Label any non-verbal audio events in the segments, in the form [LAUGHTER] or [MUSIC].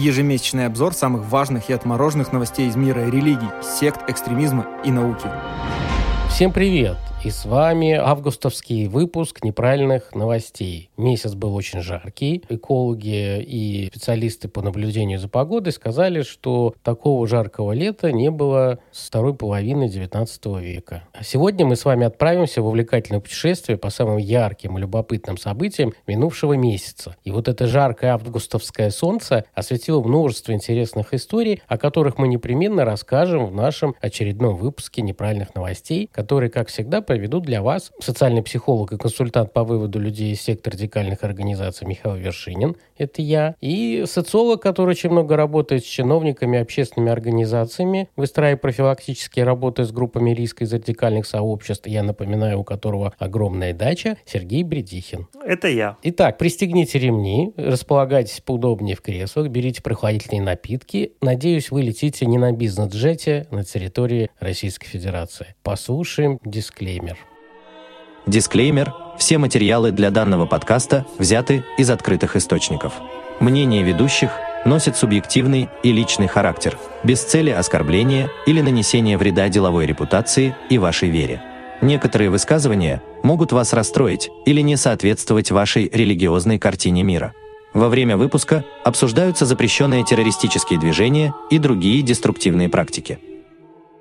Ежемесячный обзор самых важных и отмороженных новостей из мира религий, сект, экстремизма и науки. Всем привет! И с вами августовский выпуск неправильных новостей. Месяц был очень жаркий. Экологи и специалисты по наблюдению за погодой сказали, что такого жаркого лета не было с второй половины 19 века. А сегодня мы с вами отправимся в увлекательное путешествие по самым ярким и любопытным событиям минувшего месяца. И вот это жаркое августовское солнце осветило множество интересных историй, о которых мы непременно расскажем в нашем очередном выпуске неправильных новостей, который, как всегда, проведу для вас социальный психолог и консультант по выводу людей из сектора радикальных организаций Михаил Вершинин, это я, и социолог, который очень много работает с чиновниками, общественными организациями, выстраивая профилактические работы с группами риска из радикальных сообществ, я напоминаю, у которого огромная дача, Сергей Бредихин. Это я. Итак, пристегните ремни, располагайтесь поудобнее в креслах, берите прохладительные напитки. Надеюсь, вы летите не на бизнес-джете на территории Российской Федерации. Послушаем дисклеймер. Дисклеймер. Дисклеймер. Все материалы для данного подкаста взяты из открытых источников. Мнение ведущих носит субъективный и личный характер, без цели оскорбления или нанесения вреда деловой репутации и вашей вере. Некоторые высказывания могут вас расстроить или не соответствовать вашей религиозной картине мира. Во время выпуска обсуждаются запрещенные террористические движения и другие деструктивные практики.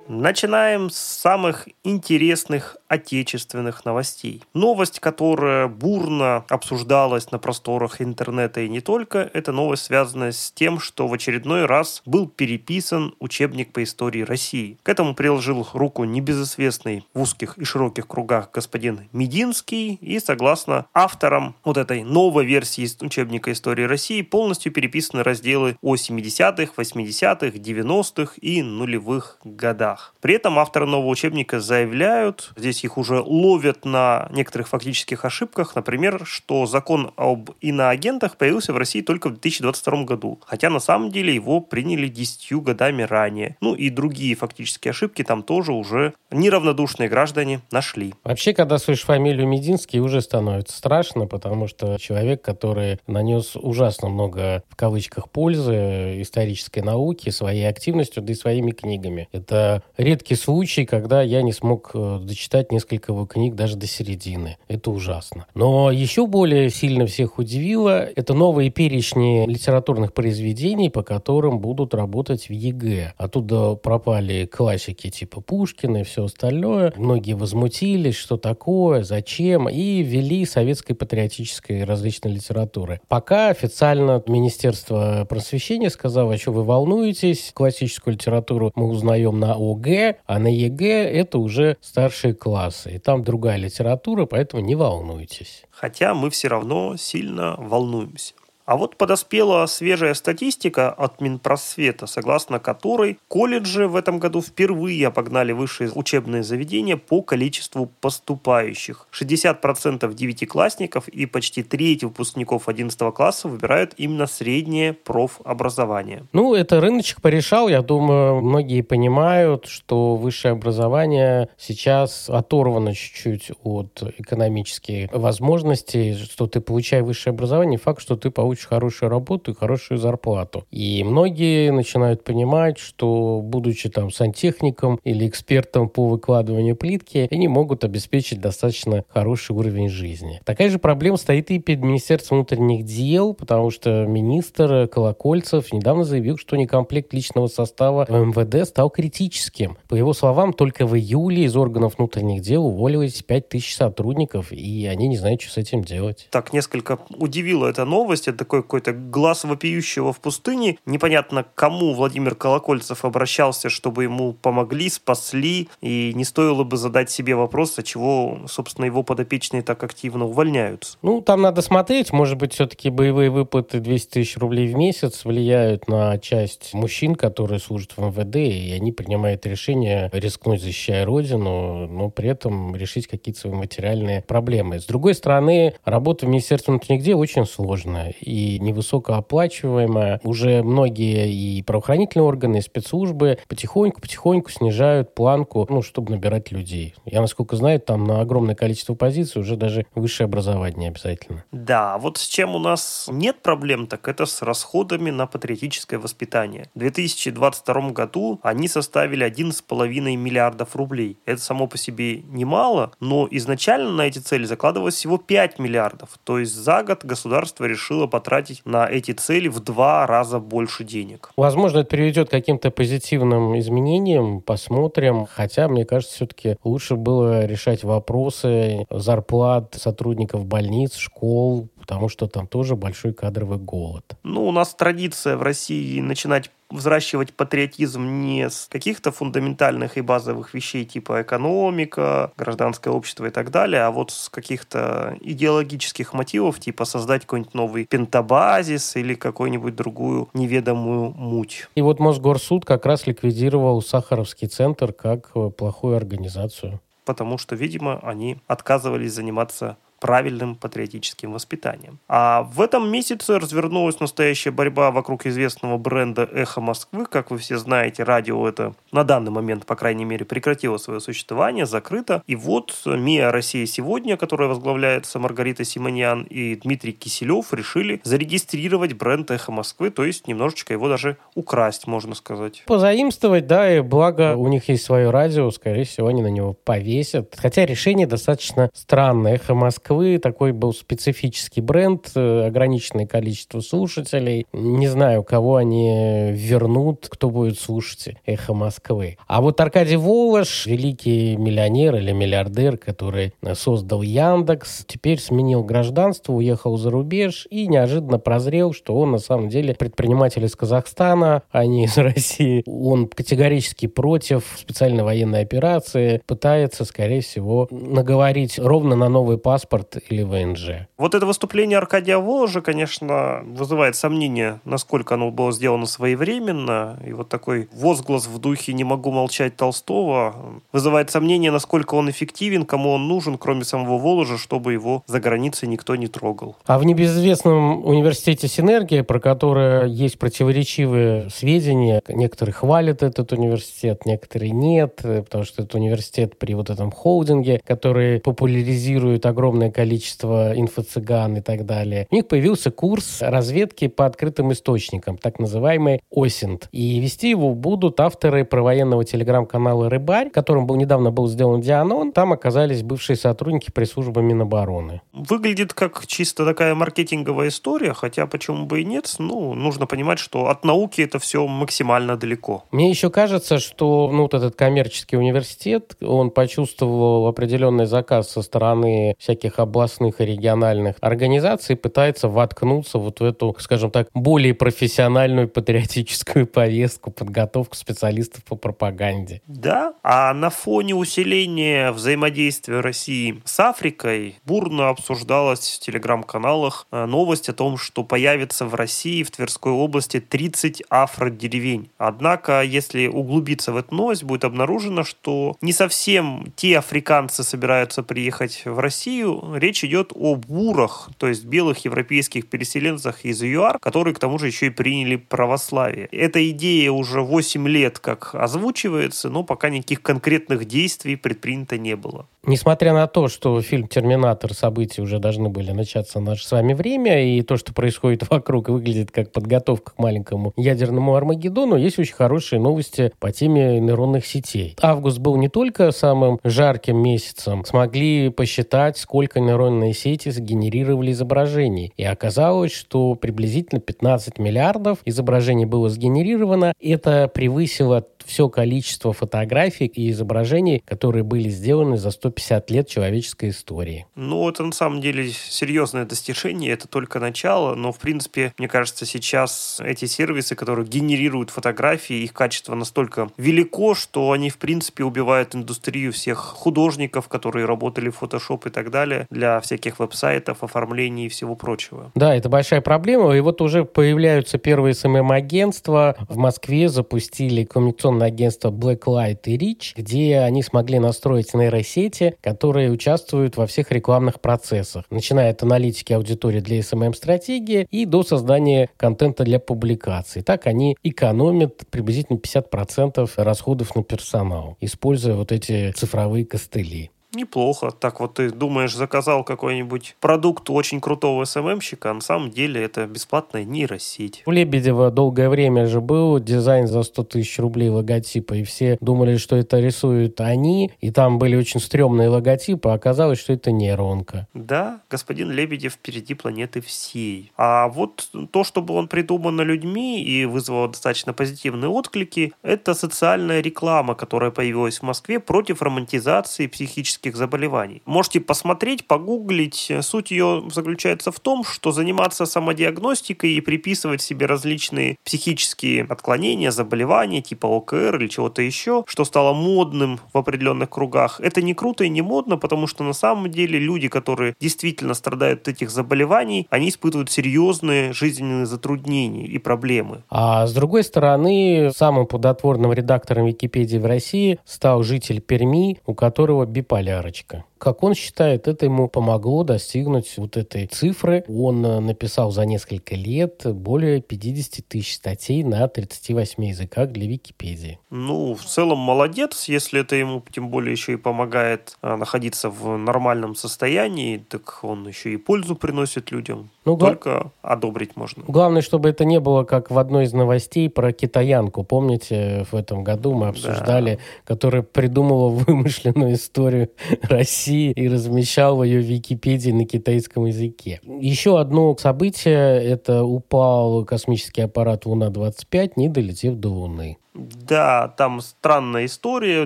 Начинаем с самых интересных отечественных новостей. Новость, которая бурно обсуждалась на просторах интернета и не только, это новость, связанная с тем, что в очередной раз был переписан учебник по истории России. К этому приложил руку небезызвестный в узких и широких кругах господин Мединский, и согласно авторам вот этой новой версии учебника истории России полностью переписаны разделы о 70-х, 80-х, 90-х и нулевых годах. При этом авторы нового учебника заявляют, здесь их уже ловят на некоторых фактических ошибках, например, что закон об иноагентах появился в России только в 2022 году, хотя на самом деле его приняли 10 годами ранее. Ну и другие фактические ошибки там тоже уже неравнодушные граждане нашли. Вообще, когда слышишь фамилию Мединский, уже становится страшно, потому что человек, который нанес ужасно много, в кавычках, пользы исторической науке своей активностью, да и своими книгами. Это редкий случай, когда я не смог э, дочитать несколько его книг даже до середины. Это ужасно. Но еще более сильно всех удивило, это новые перечни литературных произведений, по которым будут работать в ЕГЭ. Оттуда пропали классики типа Пушкина и все остальное. Многие возмутились, что такое, зачем, и ввели советской патриотической различной литературы. Пока официально Министерство просвещения сказало, что вы волнуетесь, классическую литературу мы узнаем на ОГЭ, а на ЕГЭ это уже старшие классы. И там другая литература, поэтому не волнуйтесь. Хотя мы все равно сильно волнуемся. А вот подоспела свежая статистика от Минпросвета, согласно которой колледжи в этом году впервые обогнали высшие учебные заведения по количеству поступающих. 60% девятиклассников и почти треть выпускников 11 класса выбирают именно среднее профобразование. Ну, это рыночек порешал. Я думаю, многие понимают, что высшее образование сейчас оторвано чуть-чуть от экономических возможностей, что ты получаешь высшее образование, факт, что ты получишь хорошую работу и хорошую зарплату. И многие начинают понимать, что, будучи там сантехником или экспертом по выкладыванию плитки, они могут обеспечить достаточно хороший уровень жизни. Такая же проблема стоит и перед Министерством внутренних дел, потому что министр Колокольцев недавно заявил, что некомплект личного состава в МВД стал критическим. По его словам, только в июле из органов внутренних дел уволилось 5000 сотрудников, и они не знают, что с этим делать. Так, несколько удивила эта новость. Такой какой-то глаз вопиющего в пустыне. Непонятно, кому Владимир Колокольцев обращался, чтобы ему помогли, спасли, и не стоило бы задать себе вопрос, а чего, собственно, его подопечные так активно увольняются. Ну, там надо смотреть, может быть, все-таки боевые выплаты 200 тысяч рублей в месяц влияют на часть мужчин, которые служат в МВД, и они принимают решение рискнуть, защищая Родину, но при этом решить какие-то свои материальные проблемы. С другой стороны, работа в Министерстве внутренних дел очень сложная и невысокооплачиваемая. Уже многие и правоохранительные органы, и спецслужбы потихоньку-потихоньку снижают планку, ну, чтобы набирать людей. Я, насколько знаю, там на огромное количество позиций уже даже высшее образование обязательно. Да, вот с чем у нас нет проблем, так это с расходами на патриотическое воспитание. В 2022 году они составили 11,5 миллиардов рублей. Это само по себе немало, но изначально на эти цели закладывалось всего 5 миллиардов. То есть за год государство решило потратить на эти цели в два раза больше денег. Возможно, это приведет к каким-то позитивным изменениям, посмотрим. Хотя, мне кажется, все-таки лучше было решать вопросы зарплат сотрудников больниц, школ, потому что там тоже большой кадровый голод. Ну, у нас традиция в России начинать взращивать патриотизм не с каких-то фундаментальных и базовых вещей типа экономика, гражданское общество и так далее, а вот с каких-то идеологических мотивов типа создать какой-нибудь новый пентабазис или какую-нибудь другую неведомую муть. И вот Мосгорсуд как раз ликвидировал Сахаровский центр как плохую организацию. Потому что, видимо, они отказывались заниматься правильным патриотическим воспитанием. А в этом месяце развернулась настоящая борьба вокруг известного бренда «Эхо Москвы». Как вы все знаете, радио это на данный момент, по крайней мере, прекратило свое существование, закрыто. И вот МИА «Россия сегодня», которая возглавляется Маргарита Симоньян и Дмитрий Киселев, решили зарегистрировать бренд «Эхо Москвы», то есть немножечко его даже украсть, можно сказать. Позаимствовать, да, и благо у них есть свое радио, скорее всего, они на него повесят. Хотя решение достаточно странное. «Эхо Москвы» Москвы. Такой был специфический бренд, э, ограниченное количество слушателей. Не знаю, кого они вернут, кто будет слушать «Эхо Москвы». А вот Аркадий Волош, великий миллионер или миллиардер, который создал Яндекс, теперь сменил гражданство, уехал за рубеж и неожиданно прозрел, что он на самом деле предприниматель из Казахстана, а не из [LAUGHS] России. Он категорически против специальной военной операции, пытается, скорее всего, наговорить ровно на новый паспорт паспорт или ВНЖ. Вот это выступление Аркадия Воложа, конечно, вызывает сомнение, насколько оно было сделано своевременно. И вот такой возглас в духе «не могу молчать» Толстого вызывает сомнение, насколько он эффективен, кому он нужен, кроме самого Воложа, чтобы его за границей никто не трогал. А в небезызвестном университете «Синергия», про которое есть противоречивые сведения, некоторые хвалят этот университет, некоторые нет, потому что этот университет при вот этом холдинге, который популяризирует огромное огромное количество инфо-цыган и так далее. У них появился курс разведки по открытым источникам, так называемый ОСИНТ. И вести его будут авторы провоенного телеграм-канала «Рыбарь», которым был недавно был сделан Дианон. Там оказались бывшие сотрудники пресс-службы Минобороны. Выглядит как чисто такая маркетинговая история, хотя почему бы и нет. Ну, нужно понимать, что от науки это все максимально далеко. Мне еще кажется, что ну, вот этот коммерческий университет, он почувствовал определенный заказ со стороны всяких областных и региональных организаций пытается воткнуться вот в эту, скажем так, более профессиональную патриотическую повестку, подготовку специалистов по пропаганде. Да, а на фоне усиления взаимодействия России с Африкой бурно обсуждалась в телеграм-каналах э, новость о том, что появится в России, в Тверской области 30 афродеревень. Однако, если углубиться в эту новость, будет обнаружено, что не совсем те африканцы собираются приехать в Россию, речь идет о бурах, то есть белых европейских переселенцах из ЮАР, которые к тому же еще и приняли православие. Эта идея уже 8 лет как озвучивается, но пока никаких конкретных действий предпринято не было. Несмотря на то, что фильм «Терминатор» события уже должны были начаться в наше с вами время, и то, что происходит вокруг, выглядит как подготовка к маленькому ядерному Армагеддону, есть очень хорошие новости по теме нейронных сетей. Август был не только самым жарким месяцем, смогли посчитать, сколько сколько нейронные сети сгенерировали изображений. И оказалось, что приблизительно 15 миллиардов изображений было сгенерировано. Это превысило все количество фотографий и изображений, которые были сделаны за 150 лет человеческой истории. Ну, это на самом деле серьезное достижение, это только начало, но, в принципе, мне кажется, сейчас эти сервисы, которые генерируют фотографии, их качество настолько велико, что они, в принципе, убивают индустрию всех художников, которые работали в Photoshop и так далее, для всяких веб-сайтов, оформлений и всего прочего. Да, это большая проблема, и вот уже появляются первые SMM -агентства. В Москве запустили коммуникационное рекламное агентство Blacklight и Rich, где они смогли настроить нейросети, которые участвуют во всех рекламных процессах, начиная от аналитики аудитории для SMM-стратегии и до создания контента для публикаций. Так они экономят приблизительно 50% расходов на персонал, используя вот эти цифровые костыли. Неплохо. Так вот ты думаешь, заказал какой-нибудь продукт очень крутого СММщика, а на самом деле это бесплатная нейросеть. У Лебедева долгое время же был дизайн за 100 тысяч рублей логотипа, и все думали, что это рисуют они, и там были очень стрёмные логотипы, а оказалось, что это нейронка. Да, господин Лебедев впереди планеты всей. А вот то, что было придумано людьми и вызвало достаточно позитивные отклики, это социальная реклама, которая появилась в Москве против романтизации психических психических заболеваний. Можете посмотреть, погуглить. Суть ее заключается в том, что заниматься самодиагностикой и приписывать себе различные психические отклонения, заболевания типа ОКР или чего-то еще, что стало модным в определенных кругах, это не круто и не модно, потому что на самом деле люди, которые действительно страдают от этих заболеваний, они испытывают серьезные жизненные затруднения и проблемы. А с другой стороны, самым плодотворным редактором Википедии в России стал житель Перми, у которого биполярность полярочка. Как он считает, это ему помогло достигнуть вот этой цифры. Он э, написал за несколько лет более 50 тысяч статей на 38 языках для Википедии. Ну, в целом молодец, если это ему тем более еще и помогает а, находиться в нормальном состоянии, так он еще и пользу приносит людям. Ну, Только гла... одобрить можно. Главное, чтобы это не было как в одной из новостей про китаянку. Помните, в этом году мы обсуждали, да. которая придумала вымышленную историю [LAUGHS] России и размещал ее в Википедии на китайском языке. Еще одно событие – это упал космический аппарат Луна-25, не долетев до Луны. Да, там странная история,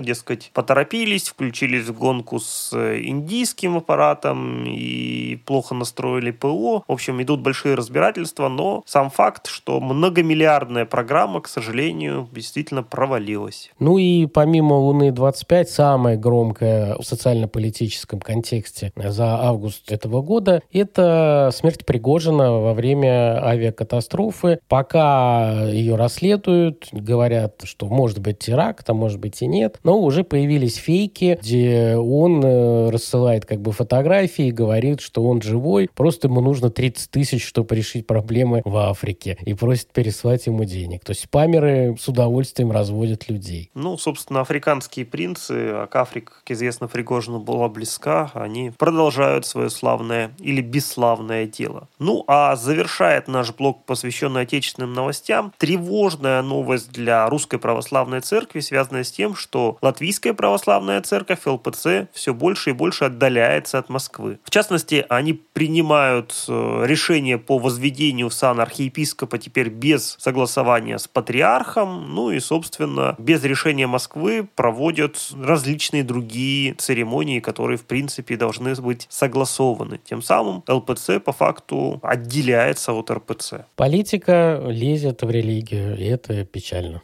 дескать, поторопились, включились в гонку с э, индийским аппаратом и плохо настроили ПО. В общем, идут большие разбирательства, но сам факт, что многомиллиардная программа, к сожалению, действительно провалилась. Ну и помимо Луны-25, самое громкое в социально-политическом контексте за август этого года – это смерть Пригожина во время авиакатастрофы. Пока ее расследуют, говорят, что может быть теракт, а может быть и нет. Но уже появились фейки, где он э, рассылает как бы фотографии и говорит, что он живой, просто ему нужно 30 тысяч, чтобы решить проблемы в Африке, и просит переслать ему денег. То есть спамеры с удовольствием разводят людей. Ну, собственно, африканские принцы, а к Африке, как известно, Пригожину была близка, они продолжают свое славное или бесславное дело. Ну, а завершает наш блог, посвященный отечественным новостям, тревожная новость для русского Русской Православной Церкви, связанная с тем, что Латвийская Православная Церковь, ЛПЦ, все больше и больше отдаляется от Москвы. В частности, они принимают э, решение по возведению в сан архиепископа теперь без согласования с патриархом, ну и, собственно, без решения Москвы проводят различные другие церемонии, которые, в принципе, должны быть согласованы. Тем самым ЛПЦ по факту отделяется от РПЦ. Политика лезет в религию, и это печально.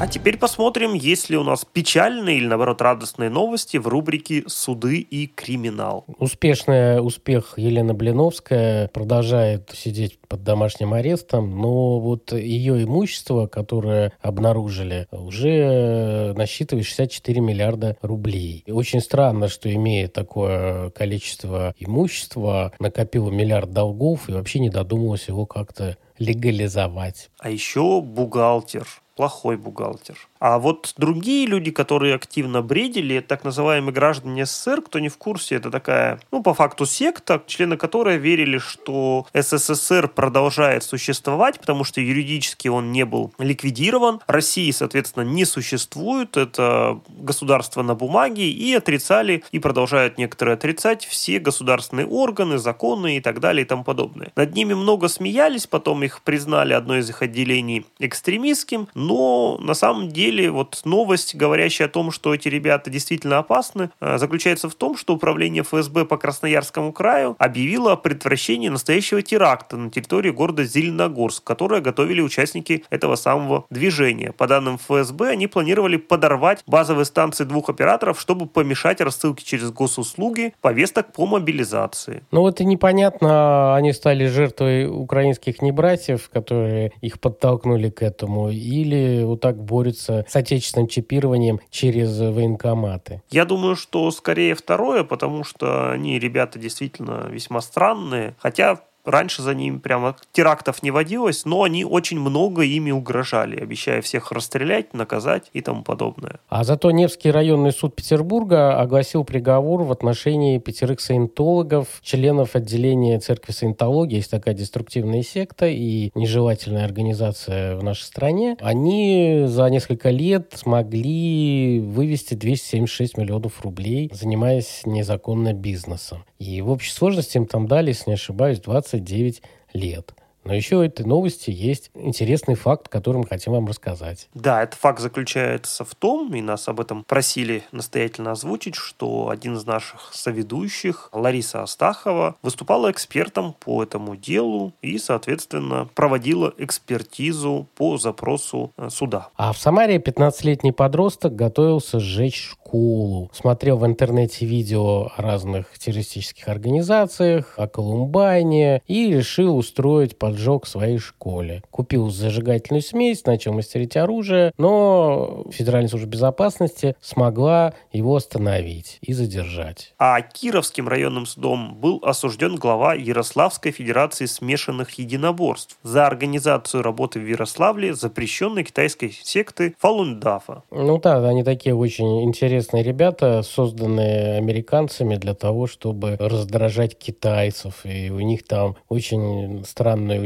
А теперь посмотрим, есть ли у нас печальные или, наоборот, радостные новости в рубрике «Суды и криминал». Успешный успех Елена Блиновская продолжает сидеть под домашним арестом, но вот ее имущество, которое обнаружили, уже насчитывает 64 миллиарда рублей. И очень странно, что имея такое количество имущества, накопила миллиард долгов и вообще не додумалась его как-то легализовать. А еще бухгалтер плохой бухгалтер. А вот другие люди, которые активно бредили, так называемые граждане СССР, кто не в курсе, это такая, ну, по факту секта, члены которой верили, что СССР продолжает существовать, потому что юридически он не был ликвидирован, России, соответственно, не существует, это государство на бумаге, и отрицали, и продолжают некоторые отрицать все государственные органы, законы и так далее и тому подобное. Над ними много смеялись, потом их признали одно из их отделений экстремистским, но на самом деле вот новость, говорящая о том, что эти ребята действительно опасны, э, заключается в том, что управление ФСБ по Красноярскому краю объявило о предотвращении настоящего теракта на территории города Зеленогорск, которое готовили участники этого самого движения. По данным ФСБ, они планировали подорвать базовые станции двух операторов, чтобы помешать рассылке через госуслуги повесток по мобилизации. Ну вот и непонятно, они стали жертвой украинских небратьев, которые их подтолкнули к этому, или вот так борются с отечественным чипированием через военкоматы? Я думаю, что скорее второе, потому что они, ребята, действительно весьма странные. Хотя Раньше за ними прямо терактов не водилось, но они очень много ими угрожали, обещая всех расстрелять, наказать и тому подобное. А зато Невский районный суд Петербурга огласил приговор в отношении пятерых саентологов, членов отделения церкви саентологии. Есть такая деструктивная секта и нежелательная организация в нашей стране. Они за несколько лет смогли вывести 276 миллионов рублей, занимаясь незаконно бизнесом. И в общей сложности им там дали, если не ошибаюсь, 29 лет. Но еще у этой новости есть интересный факт, который мы хотим вам рассказать. Да, этот факт заключается в том, и нас об этом просили настоятельно озвучить, что один из наших соведущих, Лариса Астахова, выступала экспертом по этому делу и, соответственно, проводила экспертизу по запросу э, суда. А в Самаре 15-летний подросток готовился сжечь школу. Смотрел в интернете видео о разных террористических организациях, о Колумбайне и решил устроить под поджег в своей школе. Купил зажигательную смесь, начал мастерить оружие, но Федеральная служба безопасности смогла его остановить и задержать. А Кировским районным судом был осужден глава Ярославской Федерации смешанных единоборств за организацию работы в Ярославле запрещенной китайской секты Фалундафа. Ну да, они такие очень интересные ребята, созданные американцами для того, чтобы раздражать китайцев. И у них там очень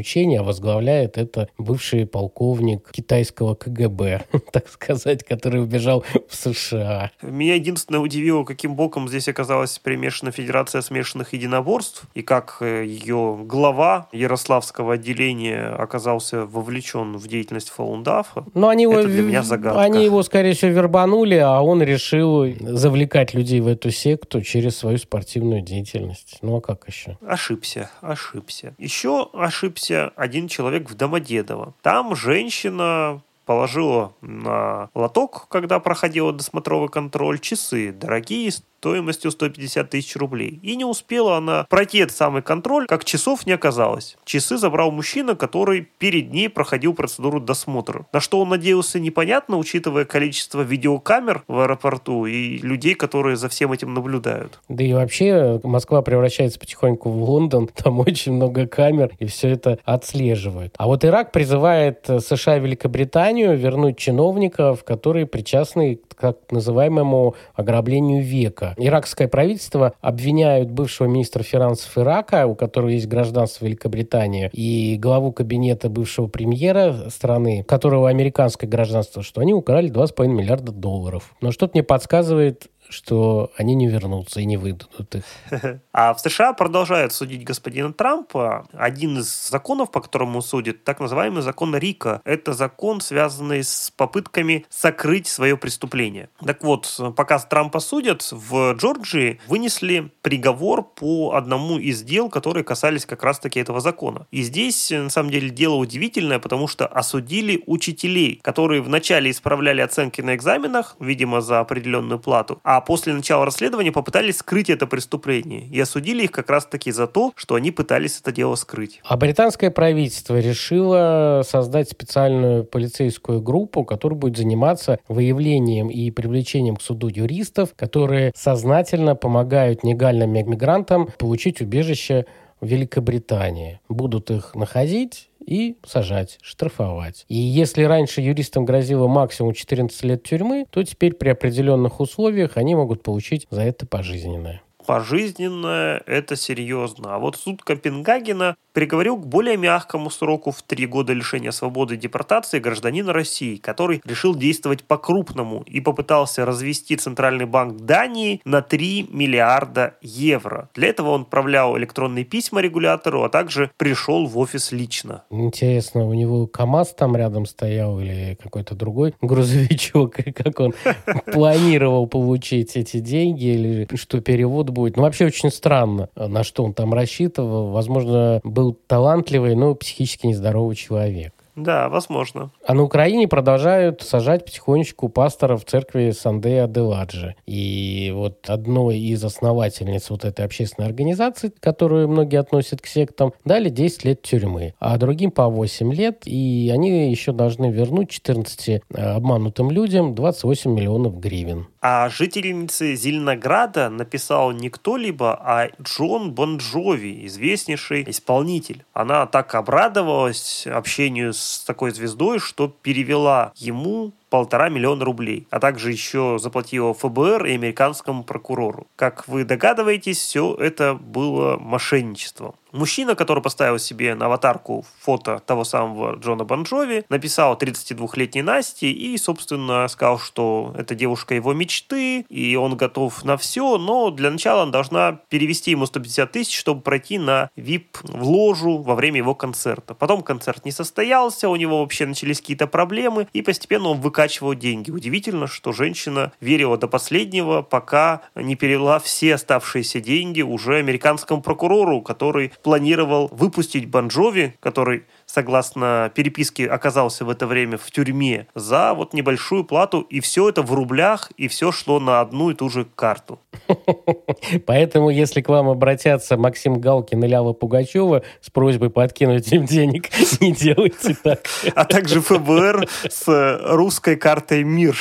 странные учение возглавляет это бывший полковник китайского КГБ, [LAUGHS] так сказать, который убежал в США. Меня единственное удивило, каким боком здесь оказалась примешана Федерация смешанных единоборств, и как э, ее глава Ярославского отделения оказался вовлечен в деятельность Фалундафа. Но они его, для меня загадка. Они его, скорее всего, вербанули, а он решил завлекать людей в эту секту через свою спортивную деятельность. Ну а как еще? Ошибся, ошибся. Еще ошибся ошибся один человек в Домодедово. Там женщина положила на лоток, когда проходила досмотровый контроль, часы дорогие, стоимостью 150 тысяч рублей. И не успела она пройти этот самый контроль, как часов не оказалось. Часы забрал мужчина, который перед ней проходил процедуру досмотра. На что он надеялся, непонятно, учитывая количество видеокамер в аэропорту и людей, которые за всем этим наблюдают. Да и вообще Москва превращается потихоньку в Лондон, [LAUGHS] там очень много камер, и все это отслеживают. А вот Ирак призывает США и Великобританию вернуть чиновников, которые причастны к так называемому ограблению века. Иракское правительство обвиняют бывшего министра финансов Ирака, у которого есть гражданство Великобритании, и главу кабинета бывшего премьера страны, у которого американское гражданство, что они украли 2,5 миллиарда долларов. Но что-то мне подсказывает, что они не вернутся и не выдадут их. [LAUGHS] А в США продолжают судить господина Трампа. Один из законов, по которому судят, так называемый закон Рика. Это закон, связанный с попытками сокрыть свое преступление. Так вот, пока Трампа судят, в Джорджии вынесли приговор по одному из дел, которые касались как раз-таки этого закона. И здесь, на самом деле, дело удивительное, потому что осудили учителей, которые вначале исправляли оценки на экзаменах, видимо, за определенную плату, а после начала расследования попытались скрыть это преступление и осудили их как раз-таки за то, что они пытались это дело скрыть. А британское правительство решило создать специальную полицейскую группу, которая будет заниматься выявлением и привлечением к суду юристов, которые сознательно помогают нелегальным мигрантам получить убежище в Великобритании. Будут их находить и сажать, штрафовать. И если раньше юристам грозило максимум 14 лет тюрьмы, то теперь при определенных условиях они могут получить за это пожизненное пожизненное, это серьезно. А вот суд Копенгагена приговорил к более мягкому сроку в три года лишения свободы и депортации гражданина России, который решил действовать по-крупному и попытался развести Центральный банк Дании на 3 миллиарда евро. Для этого он отправлял электронные письма регулятору, а также пришел в офис лично. Интересно, у него КАМАЗ там рядом стоял или какой-то другой [LAUGHS] грузовичок, как он [LAUGHS] планировал получить эти деньги или что перевод будет. Ну, вообще очень странно, на что он там рассчитывал. Возможно, был талантливый, но психически нездоровый человек. Да, возможно. А на Украине продолжают сажать потихонечку пасторов в церкви Сандея Аделаджи. И вот одной из основательниц вот этой общественной организации, которую многие относят к сектам, дали 10 лет тюрьмы, а другим по 8 лет, и они еще должны вернуть 14 э, обманутым людям 28 миллионов гривен. А жительнице Зеленограда написал не кто-либо, а Джон Бонджови, известнейший исполнитель. Она так обрадовалась общению с такой звездой, что перевела ему полтора миллиона рублей, а также еще заплатила ФБР и американскому прокурору. Как вы догадываетесь, все это было мошенничеством. Мужчина, который поставил себе на аватарку фото того самого Джона Бонжови, написал 32-летней Насте и, собственно, сказал, что это девушка его мечты, и он готов на все, но для начала она должна перевести ему 150 тысяч, чтобы пройти на VIP в ложу во время его концерта. Потом концерт не состоялся, у него вообще начались какие-то проблемы, и постепенно он выкачивал деньги. Удивительно, что женщина верила до последнего, пока не перевела все оставшиеся деньги уже американскому прокурору, который планировал выпустить Банжови, который, согласно переписке, оказался в это время в тюрьме, за вот небольшую плату, и все это в рублях, и все шло на одну и ту же карту. [LAUGHS] Поэтому, если к вам обратятся Максим Галкин и Лява Пугачева с просьбой подкинуть им денег, [LAUGHS] не делайте так. А также ФБР с русской картой МИР,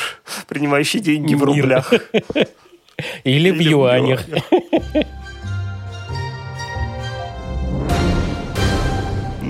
принимающей деньги в рублях. [LAUGHS] Или в юанях.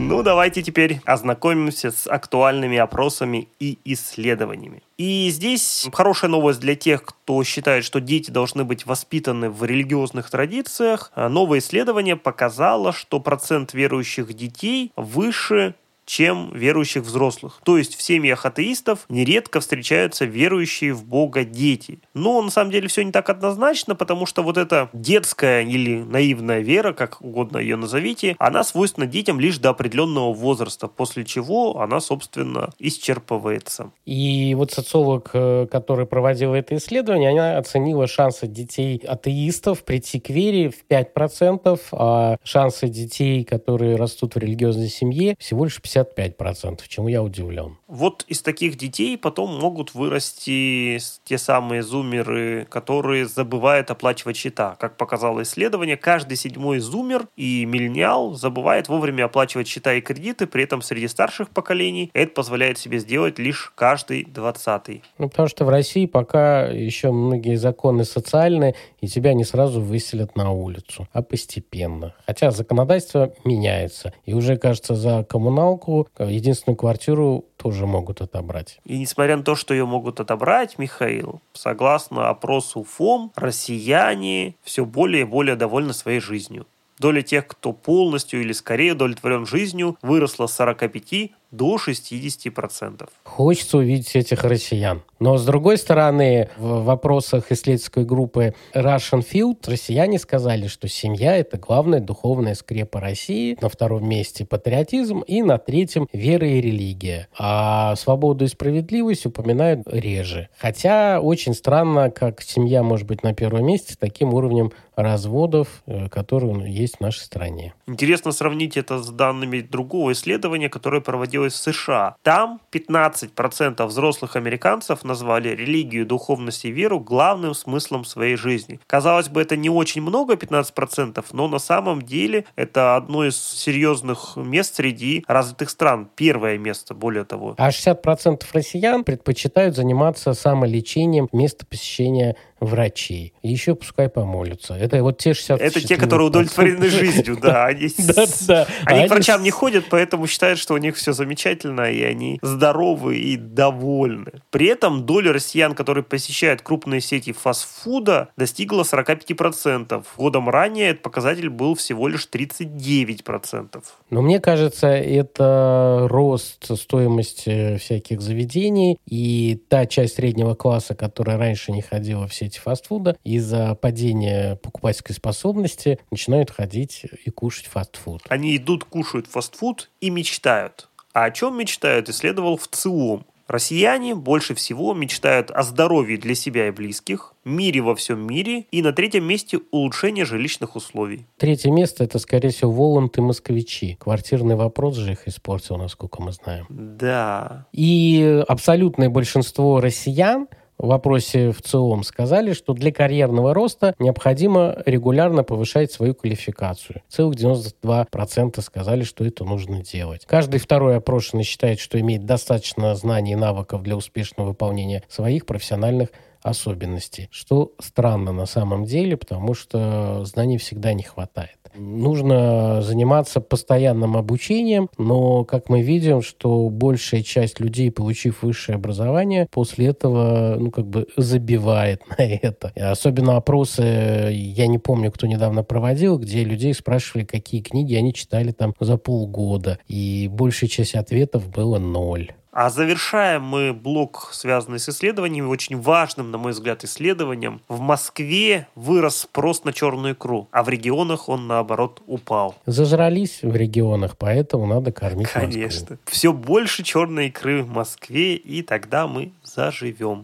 Ну, давайте теперь ознакомимся с актуальными опросами и исследованиями. И здесь хорошая новость для тех, кто считает, что дети должны быть воспитаны в религиозных традициях. Новое исследование показало, что процент верующих детей выше чем верующих взрослых. То есть в семьях атеистов нередко встречаются верующие в Бога дети. Но на самом деле все не так однозначно, потому что вот эта детская или наивная вера, как угодно ее назовите, она свойственна детям лишь до определенного возраста, после чего она, собственно, исчерпывается. И вот социолог, э, который проводил это исследование, она оценила шансы детей атеистов прийти к вере в 5%, а шансы детей, которые растут в религиозной семье, всего лишь 50 55%, чему я удивлен. Вот из таких детей потом могут вырасти те самые зумеры, которые забывают оплачивать счета. Как показало исследование, каждый седьмой зумер и миллениал забывает вовремя оплачивать счета и кредиты, при этом среди старших поколений это позволяет себе сделать лишь каждый двадцатый. Ну, потому что в России пока еще многие законы социальные, и тебя не сразу выселят на улицу, а постепенно. Хотя законодательство меняется, и уже, кажется, за коммуналку ипотеку, единственную квартиру тоже могут отобрать. И несмотря на то, что ее могут отобрать, Михаил, согласно опросу ФОМ, россияне все более и более довольны своей жизнью. Доля тех, кто полностью или скорее удовлетворен жизнью, выросла с 45 до 60%. Хочется увидеть этих россиян. Но, с другой стороны, в вопросах исследовательской группы Russian Field россияне сказали, что семья – это главная духовная скрепа России, на втором месте патриотизм и на третьем – вера и религия. А свободу и справедливость упоминают реже. Хотя очень странно, как семья может быть на первом месте таким уровнем разводов, э, которые есть в нашей стране. Интересно сравнить это с данными другого исследования, которое проводилось в США. Там 15% взрослых американцев назвали религию, духовность и веру главным смыслом своей жизни. Казалось бы, это не очень много, 15%, но на самом деле это одно из серьезных мест среди развитых стран. Первое место, более того. А 60% россиян предпочитают заниматься самолечением вместо посещения врачей. И еще пускай помолятся. Это вот те 60 Это те, которые удовлетворены жизнью, да. Они, [LAUGHS] к врачам не ходят, поэтому считают, что у них все замечательно, и они здоровы и довольны. При этом доля россиян, которые посещают крупные сети фастфуда, достигла 45%. Годом ранее этот показатель был всего лишь 39%. Но мне кажется, это рост стоимости всяких заведений и та часть среднего класса, которая раньше не ходила в сети фастфуда, из-за падения покупательской способности начинают ходить и кушать фастфуд. Они идут, кушают фастфуд и мечтают. А о чем мечтают, исследовал в ЦИОМ. Россияне больше всего мечтают о здоровье для себя и близких, мире во всем мире и на третьем месте улучшение жилищных условий. Третье место – это, скорее всего, Воланд и москвичи. Квартирный вопрос же их испортил, насколько мы знаем. Да. И абсолютное большинство россиян в вопросе в целом сказали, что для карьерного роста необходимо регулярно повышать свою квалификацию. Целых 92% сказали, что это нужно делать. Каждый второй опрошенный считает, что имеет достаточно знаний и навыков для успешного выполнения своих профессиональных особенностей. Что странно на самом деле, потому что знаний всегда не хватает. Нужно заниматься постоянным обучением, но, как мы видим, что большая часть людей, получив высшее образование, после этого, ну, как бы забивает [LAUGHS] на это. Особенно опросы, я не помню, кто недавно проводил, где людей спрашивали, какие книги они читали там за полгода. И большая часть ответов было ноль. А завершаем мы блок, связанный с исследованиями, очень важным, на мой взгляд, исследованием. В Москве вырос спрос на черную икру, а в регионах он, наоборот, упал. Зажрались в регионах, поэтому надо кормить Москву. Конечно. Все больше черной икры в Москве, и тогда мы заживем.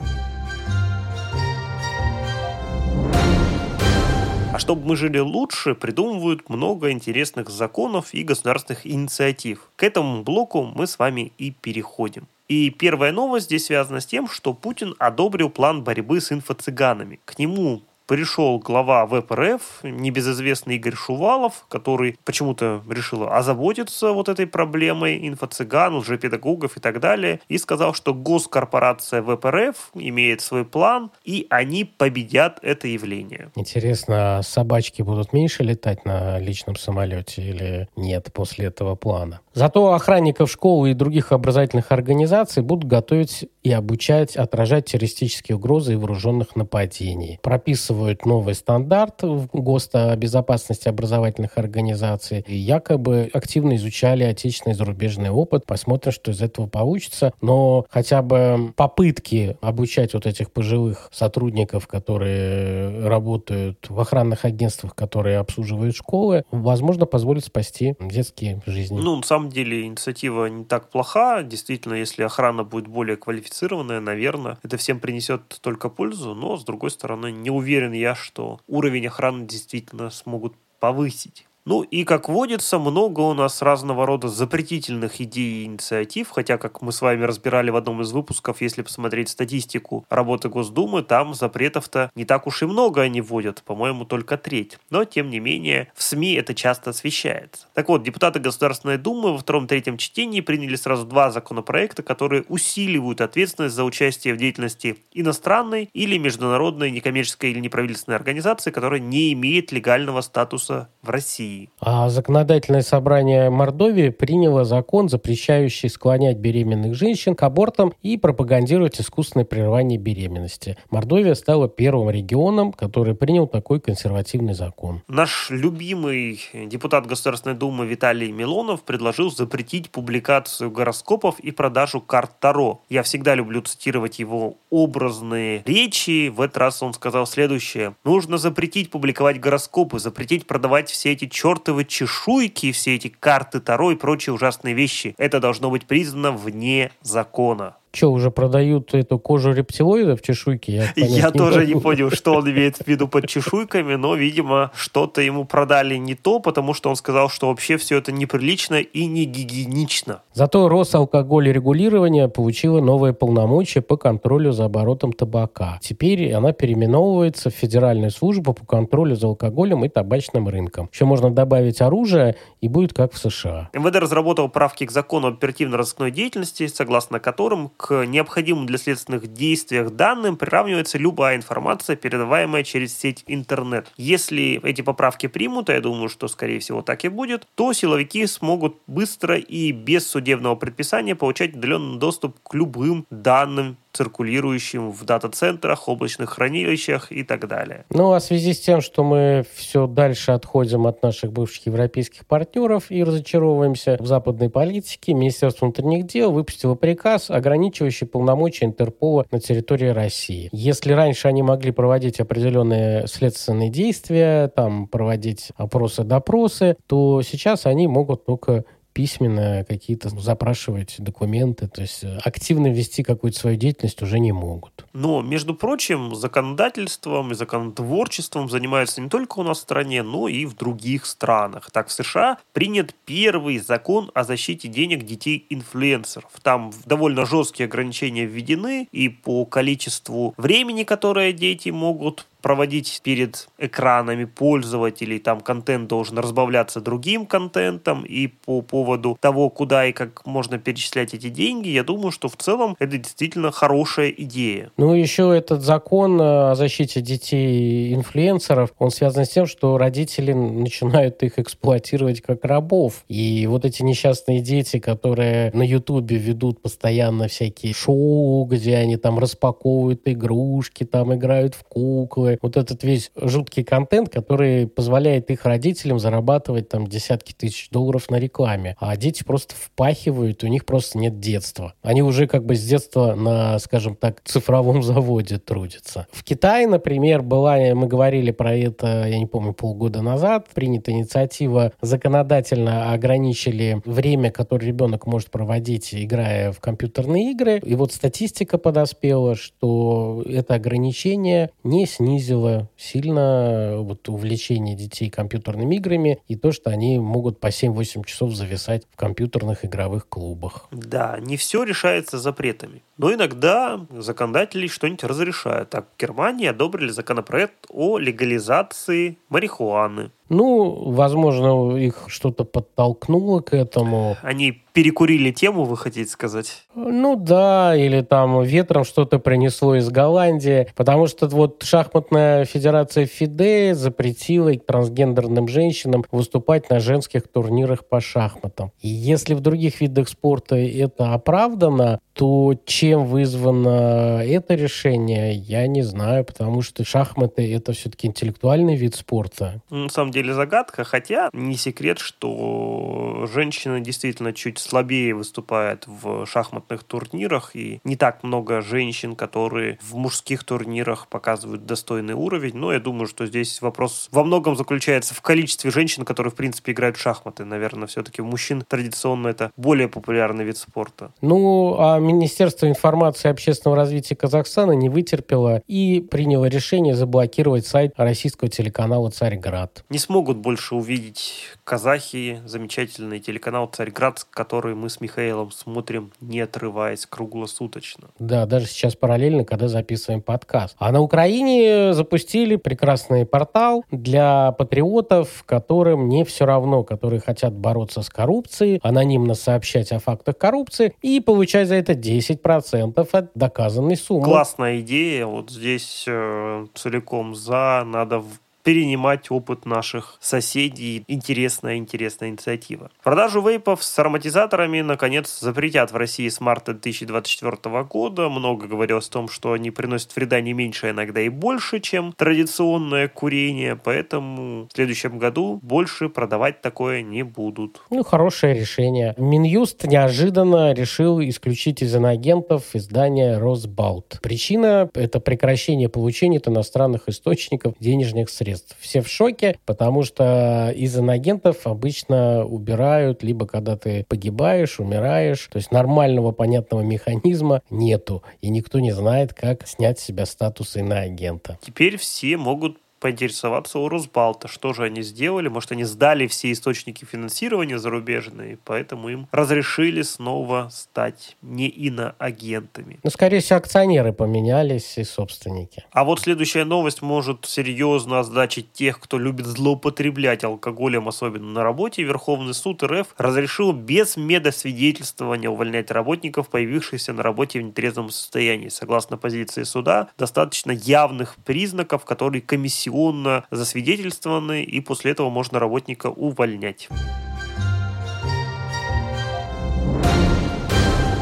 А чтобы мы жили лучше, придумывают много интересных законов и государственных инициатив. К этому блоку мы с вами и переходим. И первая новость здесь связана с тем, что Путин одобрил план борьбы с инфо-цыганами. К нему пришел глава ВПРФ, небезызвестный Игорь Шувалов, который почему-то решил озаботиться вот этой проблемой инфо-цыган, лжепедагогов и так далее, и сказал, что госкорпорация ВПРФ имеет свой план, и они победят это явление. Интересно, а собачки будут меньше летать на личном самолете или нет после этого плана? Зато охранников школы и других образовательных организаций будут готовить и обучать отражать террористические угрозы и вооруженных нападений. Прописывают новый стандарт в ГОСТа о безопасности образовательных организаций. И якобы активно изучали отечественный и зарубежный опыт. Посмотрим, что из этого получится. Но хотя бы попытки обучать вот этих пожилых сотрудников, которые работают в охранных агентствах, которые обслуживают школы, возможно, позволит спасти детские жизни. Ну, на самом деле, инициатива не так плоха. Действительно, если охрана будет более квалифицированная, наверное, это всем принесет только пользу. Но, с другой стороны, не уверен я, что уровень охраны действительно смогут повысить. Ну и, как водится, много у нас разного рода запретительных идей и инициатив, хотя, как мы с вами разбирали в одном из выпусков, если посмотреть статистику работы Госдумы, там запретов-то не так уж и много они вводят, по-моему, только треть. Но, тем не менее, в СМИ это часто освещается. Так вот, депутаты Государственной Думы во втором-третьем чтении приняли сразу два законопроекта, которые усиливают ответственность за участие в деятельности иностранной или международной некоммерческой или неправительственной организации, которая не имеет легального статуса в России. А законодательное собрание Мордовии приняло закон, запрещающий склонять беременных женщин к абортам и пропагандировать искусственное прерывание беременности. Мордовия стала первым регионом, который принял такой консервативный закон. Наш любимый депутат Государственной Думы Виталий Милонов предложил запретить публикацию гороскопов и продажу карт Таро. Я всегда люблю цитировать его образные речи. В этот раз он сказал следующее. Нужно запретить публиковать гороскопы, запретить продавать все эти чертовы чешуйки, все эти карты Таро и прочие ужасные вещи. Это должно быть признано вне закона. Что, уже продают эту кожу рептилоидов, чешуйки? Я, понять Я тоже могу. не понял, что он имеет в виду под [LAUGHS] чешуйками, но, видимо, что-то ему продали не то, потому что он сказал, что вообще все это неприлично и не гигиенично. Зато Росалкоголь регулирования получила новые полномочия по контролю за оборотом табака. Теперь она переименовывается в Федеральную службу по контролю за алкоголем и табачным рынком. Еще можно добавить оружие, и будет как в США. МВД разработал правки к закону оперативно-розыскной деятельности, согласно которым к необходимым для следственных действиях данным приравнивается любая информация, передаваемая через сеть интернет. Если эти поправки примут, а я думаю, что скорее всего так и будет, то силовики смогут быстро и без судебного предписания получать удаленный доступ к любым данным циркулирующим в дата-центрах, облачных хранилищах и так далее. Ну, а в связи с тем, что мы все дальше отходим от наших бывших европейских партнеров и разочаровываемся в западной политике, Министерство внутренних дел выпустило приказ, ограничивающий полномочия Интерпола на территории России. Если раньше они могли проводить определенные следственные действия, там проводить опросы-допросы, то сейчас они могут только письменно какие-то запрашивать документы, то есть э, активно вести какую-то свою деятельность уже не могут. Но, между прочим, законодательством и законотворчеством занимаются не только у нас в стране, но и в других странах. Так, в США принят первый закон о защите денег детей-инфлюенсеров. Там довольно жесткие ограничения введены и по количеству времени, которое дети могут проводить перед экранами пользователей, там контент должен разбавляться другим контентом, и по поводу того, куда и как можно перечислять эти деньги, я думаю, что в целом это действительно хорошая идея. Ну, еще этот закон о защите детей-инфлюенсеров, он связан с тем, что родители начинают их эксплуатировать как рабов. И вот эти несчастные дети, которые на Ютубе ведут постоянно всякие шоу, где они там распаковывают игрушки, там играют в куклы, бы вот этот весь жуткий контент, который позволяет их родителям зарабатывать там десятки тысяч долларов на рекламе. А дети просто впахивают, у них просто нет детства. Они уже как бы с детства на, скажем так, цифровом заводе трудятся. В Китае, например, была, мы говорили про это, я не помню, полгода назад, принята инициатива, законодательно ограничили время, которое ребенок может проводить, играя в компьютерные игры. И вот статистика подоспела, что это ограничение не снизило снизило сильно вот увлечение детей компьютерными играми и то, что они могут по 7-8 часов зависать в компьютерных игровых клубах. Да, не все решается запретами. Но иногда законодатели что-нибудь разрешают. Так, в Германии одобрили законопроект о легализации марихуаны. Ну, возможно, их что-то подтолкнуло к этому. Они перекурили тему, вы хотите сказать? Ну да, или там ветром что-то принесло из Голландии, потому что вот шахматная федерация ФИДЕ запретила трансгендерным женщинам выступать на женских турнирах по шахматам. И если в других видах спорта это оправдано, то чем вызвано это решение, я не знаю, потому что шахматы — это все-таки интеллектуальный вид спорта. На самом деле загадка, хотя не секрет, что женщины действительно чуть слабее выступают в шахматных турнирах, и не так много женщин, которые в мужских турнирах показывают достойный уровень, но я думаю, что здесь вопрос во многом заключается в количестве женщин, которые, в принципе, играют в шахматы. Наверное, все-таки у мужчин традиционно это более популярный вид спорта. Ну, а Министерство информации общественного развития Казахстана не вытерпело и приняло решение заблокировать сайт российского телеканала «Царьград». Не смогут больше увидеть казахи замечательный телеканал «Царьград», который мы с Михаилом смотрим, не отрываясь круглосуточно. Да, даже сейчас параллельно, когда записываем подкаст. А на Украине запустили прекрасный портал для патриотов, которым не все равно, которые хотят бороться с коррупцией, анонимно сообщать о фактах коррупции и получать за это 10% от доказанной суммы. Классная идея. Вот здесь э, целиком за. Надо перенимать опыт наших соседей. Интересная, интересная инициатива. Продажу вейпов с ароматизаторами, наконец, запретят в России с марта 2024 года. Много говорилось о том, что они приносят вреда не меньше, а иногда и больше, чем традиционное курение, поэтому в следующем году больше продавать такое не будут. Ну, хорошее решение. Минюст неожиданно решил исключить из иноагентов издание «Росбалт». Причина – это прекращение получения от иностранных источников денежных средств средств. Все в шоке, потому что из инагентов обычно убирают, либо когда ты погибаешь, умираешь. То есть нормального понятного механизма нету. И никто не знает, как снять с себя статус иноагента. Теперь все могут поинтересоваться у Росбалта, что же они сделали. Может, они сдали все источники финансирования зарубежные, поэтому им разрешили снова стать не иноагентами. Ну, скорее всего, акционеры поменялись и собственники. А вот следующая новость может серьезно означить тех, кто любит злоупотреблять алкоголем, особенно на работе. Верховный суд РФ разрешил без медосвидетельствования увольнять работников, появившихся на работе в нетрезвом состоянии. Согласно позиции суда, достаточно явных признаков, которые комиссионно засвидетельствованы, и после этого можно работника увольнять.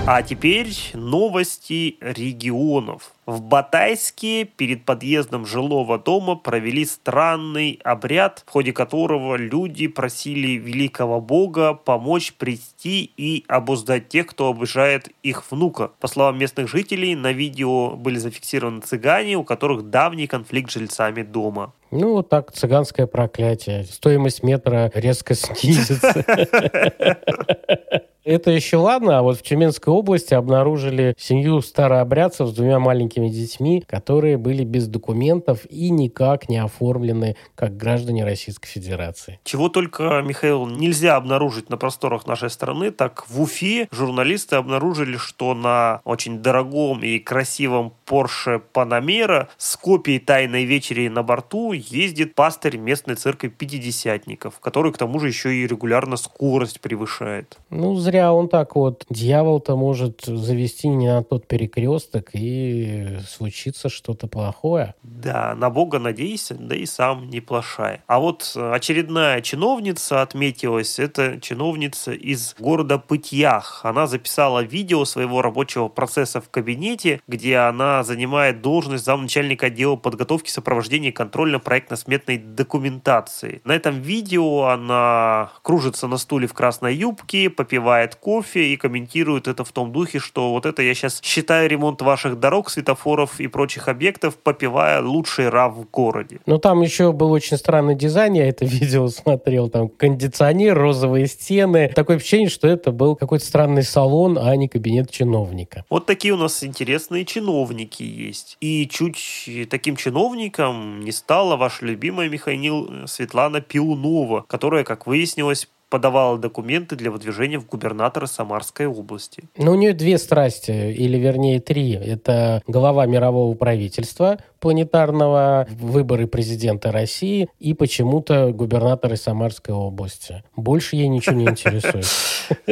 А теперь новости регионов. В Батайске перед подъездом жилого дома провели странный обряд, в ходе которого люди просили великого бога помочь прийти и обуздать тех, кто обижает их внука. По словам местных жителей, на видео были зафиксированы цыгане, у которых давний конфликт с жильцами дома. Ну, вот так цыганское проклятие. Стоимость метра резко снизится. [LAUGHS] Это еще ладно, а вот в Тюменской области обнаружили семью старообрядцев с двумя маленькими детьми, которые были без документов и никак не оформлены как граждане Российской Федерации. Чего только, Михаил, нельзя обнаружить на просторах нашей страны, так в Уфе журналисты обнаружили, что на очень дорогом и красивом Porsche Panamera с копией «Тайной вечери» на борту ездит пастырь местной церкви пятидесятников, который к тому же еще и регулярно скорость превышает. Ну, зря он так вот. Дьявол-то может завести не на тот перекресток и случится что-то плохое. Да, на Бога надейся, да и сам не плашай. А вот очередная чиновница отметилась, это чиновница из города Пытьях. Она записала видео своего рабочего процесса в кабинете, где она занимает должность замначальника отдела подготовки, сопровождения контрольно-проектно-сметной документации. На этом видео она кружится на стуле в красной юбке, попивает кофе и комментирует это в том духе, что вот это я сейчас считаю ремонт ваших дорог, светофоров и прочих объектов, попивая лучший РАВ в городе. Ну, там еще был очень странный дизайн, я это [LAUGHS] видео смотрел, там кондиционер, розовые стены. Такое впечатление, что это был какой-то странный салон, а не кабинет чиновника. Вот такие у нас интересные чиновники есть. И чуть таким чиновником не стала ваша любимая Михаил Светлана Пиунова, которая, как выяснилось, подавала документы для выдвижения в губернатора Самарской области. Ну, у нее две страсти, или вернее три. Это глава мирового правительства планетарного, выборы президента России и почему-то губернаторы Самарской области. Больше ей ничего не [LAUGHS] интересует.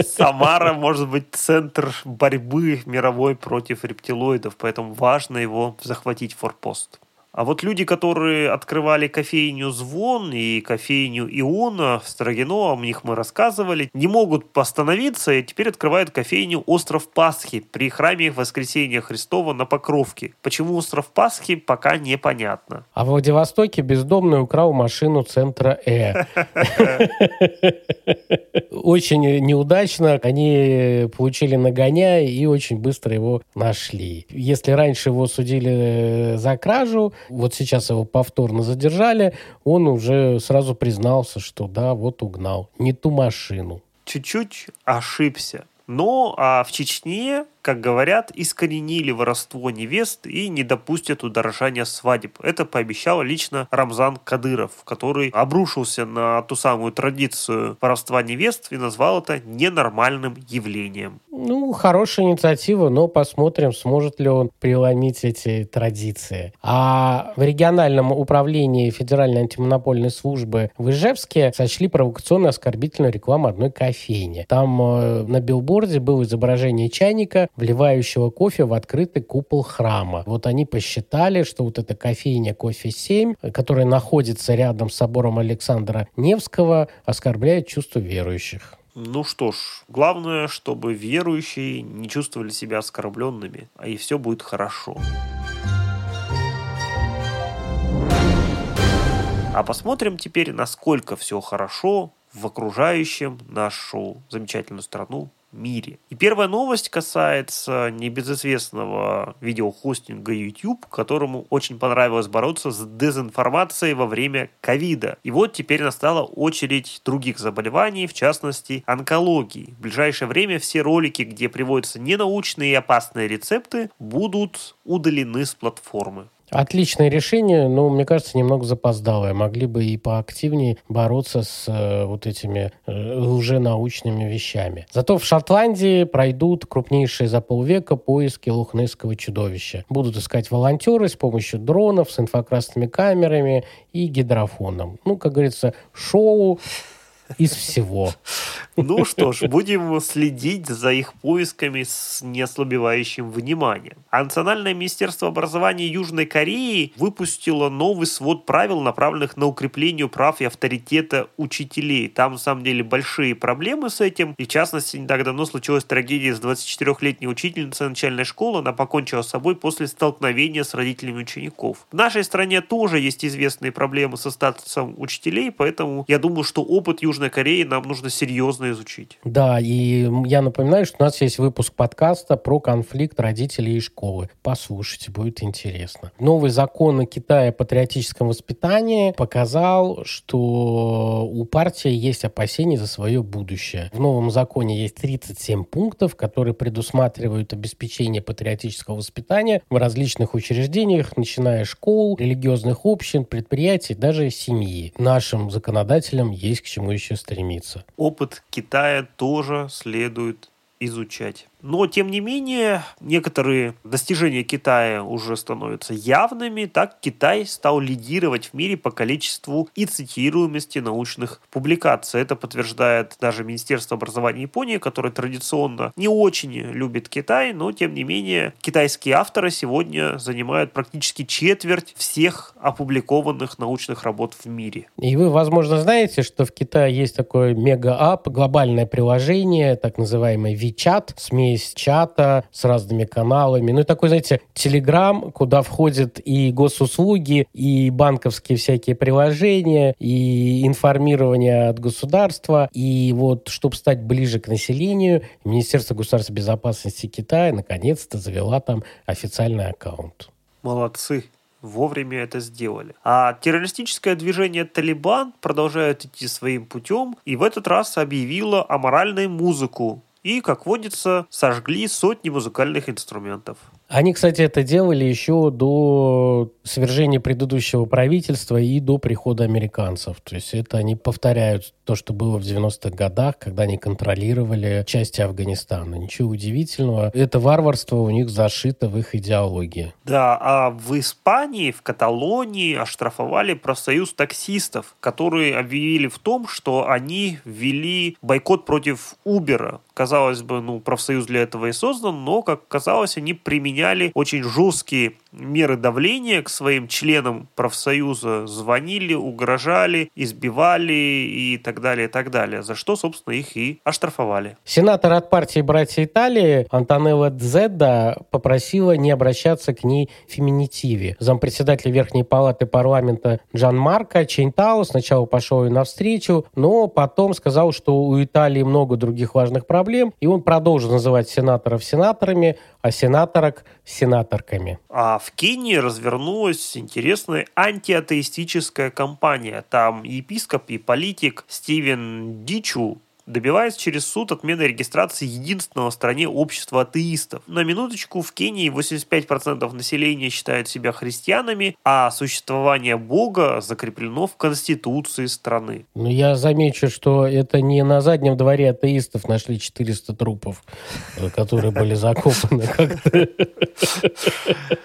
Самара может быть центр борьбы мировой против рептилоидов, поэтому важно его захватить форпост. А вот люди, которые открывали кофейню «Звон» и кофейню «Иона» в Строгино, о них мы рассказывали, не могут остановиться и теперь открывают кофейню «Остров Пасхи» при храме Воскресения Христова на Покровке. Почему «Остров Пасхи» пока непонятно. А в Владивостоке бездомный украл машину центра «Э». Очень неудачно. Они получили нагоняй и очень быстро его нашли. Если раньше его судили за кражу, вот сейчас его повторно задержали, он уже сразу признался, что да, вот угнал. Не ту машину. Чуть-чуть ошибся. Но а в Чечне как говорят, искоренили воровство невест и не допустят удорожания свадеб. Это пообещал лично Рамзан Кадыров, который обрушился на ту самую традицию воровства невест и назвал это ненормальным явлением. Ну, хорошая инициатива, но посмотрим, сможет ли он преломить эти традиции. А в региональном управлении Федеральной антимонопольной службы в Ижевске сочли провокационно оскорбительную рекламу одной кофейни. Там э, на билборде было изображение чайника, вливающего кофе в открытый купол храма. Вот они посчитали, что вот эта кофейня «Кофе-7», которая находится рядом с собором Александра Невского, оскорбляет чувство верующих. Ну что ж, главное, чтобы верующие не чувствовали себя оскорбленными, а и все будет хорошо. А посмотрим теперь, насколько все хорошо в окружающем нашу замечательную страну мире. И первая новость касается небезызвестного видеохостинга YouTube, которому очень понравилось бороться с дезинформацией во время ковида. И вот теперь настала очередь других заболеваний, в частности онкологии. В ближайшее время все ролики, где приводятся ненаучные и опасные рецепты, будут удалены с платформы. Отличное решение, но, мне кажется, немного запоздалое. Могли бы и поактивнее бороться с э, вот этими э, лженаучными вещами. Зато в Шотландии пройдут крупнейшие за полвека поиски лохнесского чудовища. Будут искать волонтеры с помощью дронов, с инфракрасными камерами и гидрофоном. Ну, как говорится, шоу из всего. Ну что ж, будем следить за их поисками с неослабевающим вниманием. А Национальное министерство образования Южной Кореи выпустило новый свод правил, направленных на укрепление прав и авторитета учителей. Там, на самом деле, большие проблемы с этим. И, в частности, не так давно случилась трагедия с 24-летней учительницей начальной школы. Она покончила с собой после столкновения с родителями учеников. В нашей стране тоже есть известные проблемы со статусом учителей, поэтому я думаю, что опыт Южной Кореи нам нужно серьезно изучить. Да, и я напоминаю, что у нас есть выпуск подкаста про конфликт родителей и школы. Послушайте, будет интересно. Новый закон Китая о патриотическом воспитании показал, что у партии есть опасения за свое будущее. В новом законе есть 37 пунктов, которые предусматривают обеспечение патриотического воспитания в различных учреждениях, начиная с школ, религиозных общин, предприятий, даже семьи. Нашим законодателям есть к чему еще стремиться. Опыт Китая тоже следует изучать. Но, тем не менее, некоторые достижения Китая уже становятся явными. Так Китай стал лидировать в мире по количеству и цитируемости научных публикаций. Это подтверждает даже Министерство образования Японии, которое традиционно не очень любит Китай, но, тем не менее, китайские авторы сегодня занимают практически четверть всех опубликованных научных работ в мире. И вы, возможно, знаете, что в Китае есть такое мега-ап, глобальное приложение, так называемый WeChat, смесь есть чата с разными каналами. Ну, и такой, знаете, Телеграм, куда входят и госуслуги, и банковские всякие приложения, и информирование от государства. И вот, чтобы стать ближе к населению, Министерство государственной безопасности Китая наконец-то завела там официальный аккаунт. Молодцы вовремя это сделали. А террористическое движение «Талибан» продолжает идти своим путем и в этот раз объявило аморальную музыку и, как водится, сожгли сотни музыкальных инструментов. Они, кстати, это делали еще до свержения предыдущего правительства и до прихода американцев. То есть это они повторяют то, что было в 90-х годах, когда они контролировали части Афганистана. Ничего удивительного. Это варварство у них зашито в их идеологии. Да, а в Испании, в Каталонии оштрафовали профсоюз таксистов, которые объявили в том, что они ввели бойкот против Убера. Казалось бы, ну, профсоюз для этого и создан, но, как казалось, они применяли очень жесткие меры давления к своим членам профсоюза, звонили, угрожали, избивали и так далее, и так далее, за что, собственно, их и оштрафовали. Сенатор от партии «Братья Италии» Антонелла Дзедда попросила не обращаться к ней в феминитиве. Зампредседатель Верхней Палаты парламента Джан Марко Чейнтау сначала пошел ей навстречу, но потом сказал, что у Италии много других важных проблем, и он продолжил называть сенаторов сенаторами, а сенаторок сенаторками. А в Кении развернулась интересная антиатеистическая кампания. Там епископ и политик Стивен Дичу добивается через суд отмены регистрации единственного в стране общества атеистов. На минуточку, в Кении 85% населения считают себя христианами, а существование Бога закреплено в Конституции страны. Ну, я замечу, что это не на заднем дворе атеистов нашли 400 трупов, э, которые были закопаны как-то. [LAUGHS]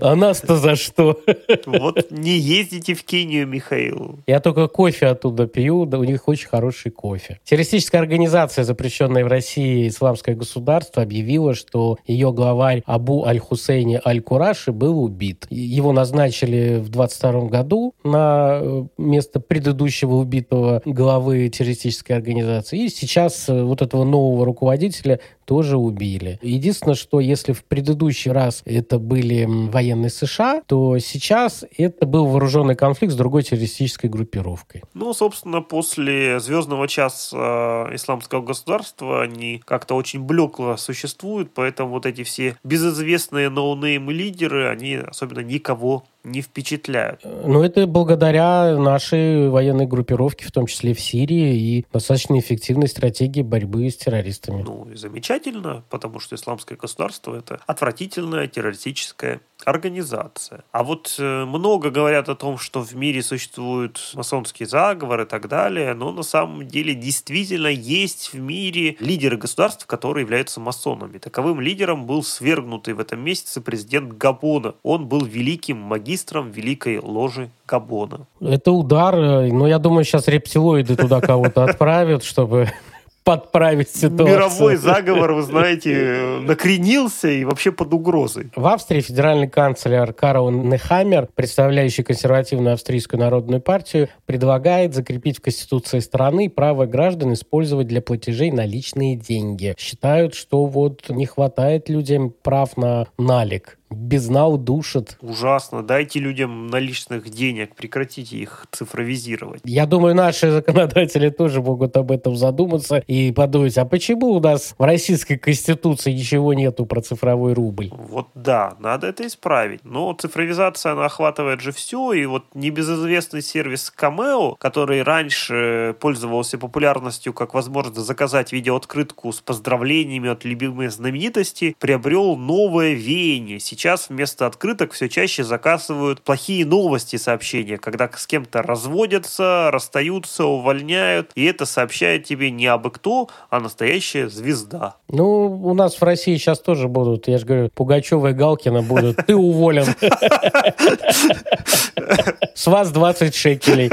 А нас-то за что? Вот не ездите в Кению, Михаил. Я только кофе оттуда пью, да у них очень хороший кофе. Террористическая организация, запрещенная в России «Исламское государство», объявила, что ее главарь Абу Аль-Хусейни Аль-Кураши был убит. Его назначили в 22 году на э, место предыдущего убитого главы террористической организации. И сейчас э, вот этого нового руководителя тоже убили. Единственное, что если в предыдущий раз это были военные США, то сейчас это был вооруженный конфликт с другой террористической группировкой. Ну, собственно, после «Звездного часа» исламского государства они как-то очень блекло существуют, поэтому вот эти все безызвестные ноунеймы лидеры, они особенно никого не впечатляют. Но это благодаря нашей военной группировке, в том числе в Сирии, и достаточно эффективной стратегии борьбы с террористами. Ну и замечательно, потому что исламское государство это отвратительная террористическая организация. А вот э, много говорят о том, что в мире существует масонский заговор и так далее, но на самом деле действительно есть в мире лидеры государств, которые являются масонами. Таковым лидером был свергнутый в этом месяце президент Габона. Он был великим магистром Великой Ложи Габона. Это удар, э, но я думаю, сейчас рептилоиды туда кого-то отправят, чтобы [LAUGHS] подправить ситуацию. Мировой заговор, вы знаете, накренился и вообще под угрозой. В Австрии федеральный канцлер Карл Нехаммер, представляющий консервативную австрийскую народную партию, предлагает закрепить в Конституции страны право граждан использовать для платежей наличные деньги. Считают, что вот не хватает людям прав на налик безнал душит. Ужасно. Дайте людям наличных денег, прекратите их цифровизировать. Я думаю, наши законодатели тоже могут об этом задуматься и подумать, а почему у нас в Российской Конституции ничего нету про цифровой рубль? Вот да, надо это исправить. Но цифровизация, она охватывает же все, и вот небезызвестный сервис Cameo, который раньше пользовался популярностью как возможность заказать видеооткрытку с поздравлениями от любимой знаменитости, приобрел новое веяние. Сейчас сейчас вместо открыток все чаще заказывают плохие новости сообщения, когда с кем-то разводятся, расстаются, увольняют, и это сообщает тебе не абы кто, а настоящая звезда. Ну, у нас в России сейчас тоже будут, я же говорю, Пугачева и Галкина будут. Ты уволен. С вас 20 шекелей.